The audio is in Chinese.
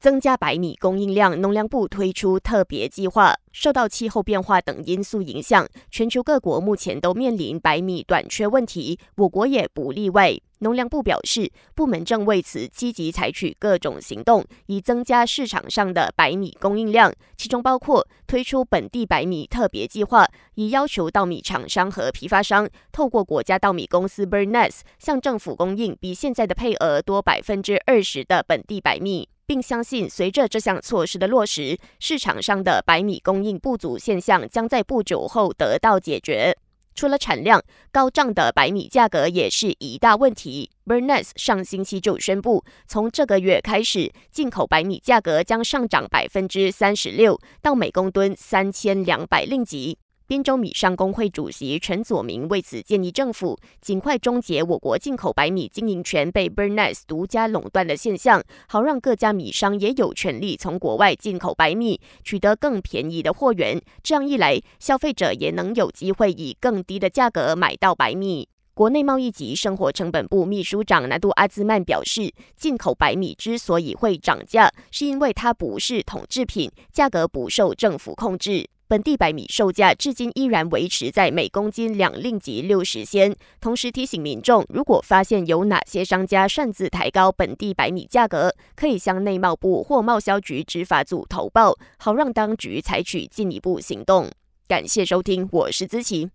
增加白米供应量，农粮部推出特别计划。受到气候变化等因素影响，全球各国目前都面临白米短缺问题，我国也不例外。农粮部表示，部门正为此积极采取各种行动，以增加市场上的白米供应量，其中包括推出本地白米特别计划，以要求稻米厂商和批发商透过国家稻米公司 Bernes 向政府供应比现在的配额多百分之二十的本地白米。并相信，随着这项措施的落实，市场上的白米供应不足现象将在不久后得到解决。除了产量高涨的白米价格也是一大问题。Bernes 上星期就宣布，从这个月开始，进口白米价格将上涨百分之三十六，到每公吨三千两百令吉。滨州米商工会主席陈佐明为此建议政府尽快终结我国进口白米经营权被 Bernes 独家垄断的现象，好让各家米商也有权利从国外进口白米，取得更便宜的货源。这样一来，消费者也能有机会以更低的价格买到白米。国内贸易及生活成本部秘书长南杜阿兹曼表示，进口白米之所以会涨价，是因为它不是统制品，价格不受政府控制。本地白米售价至今依然维持在每公斤两令吉六十仙。同时提醒民众，如果发现有哪些商家擅自抬高本地白米价格，可以向内贸部或贸销局执法组投报，好让当局采取进一步行动。感谢收听，我是资琪。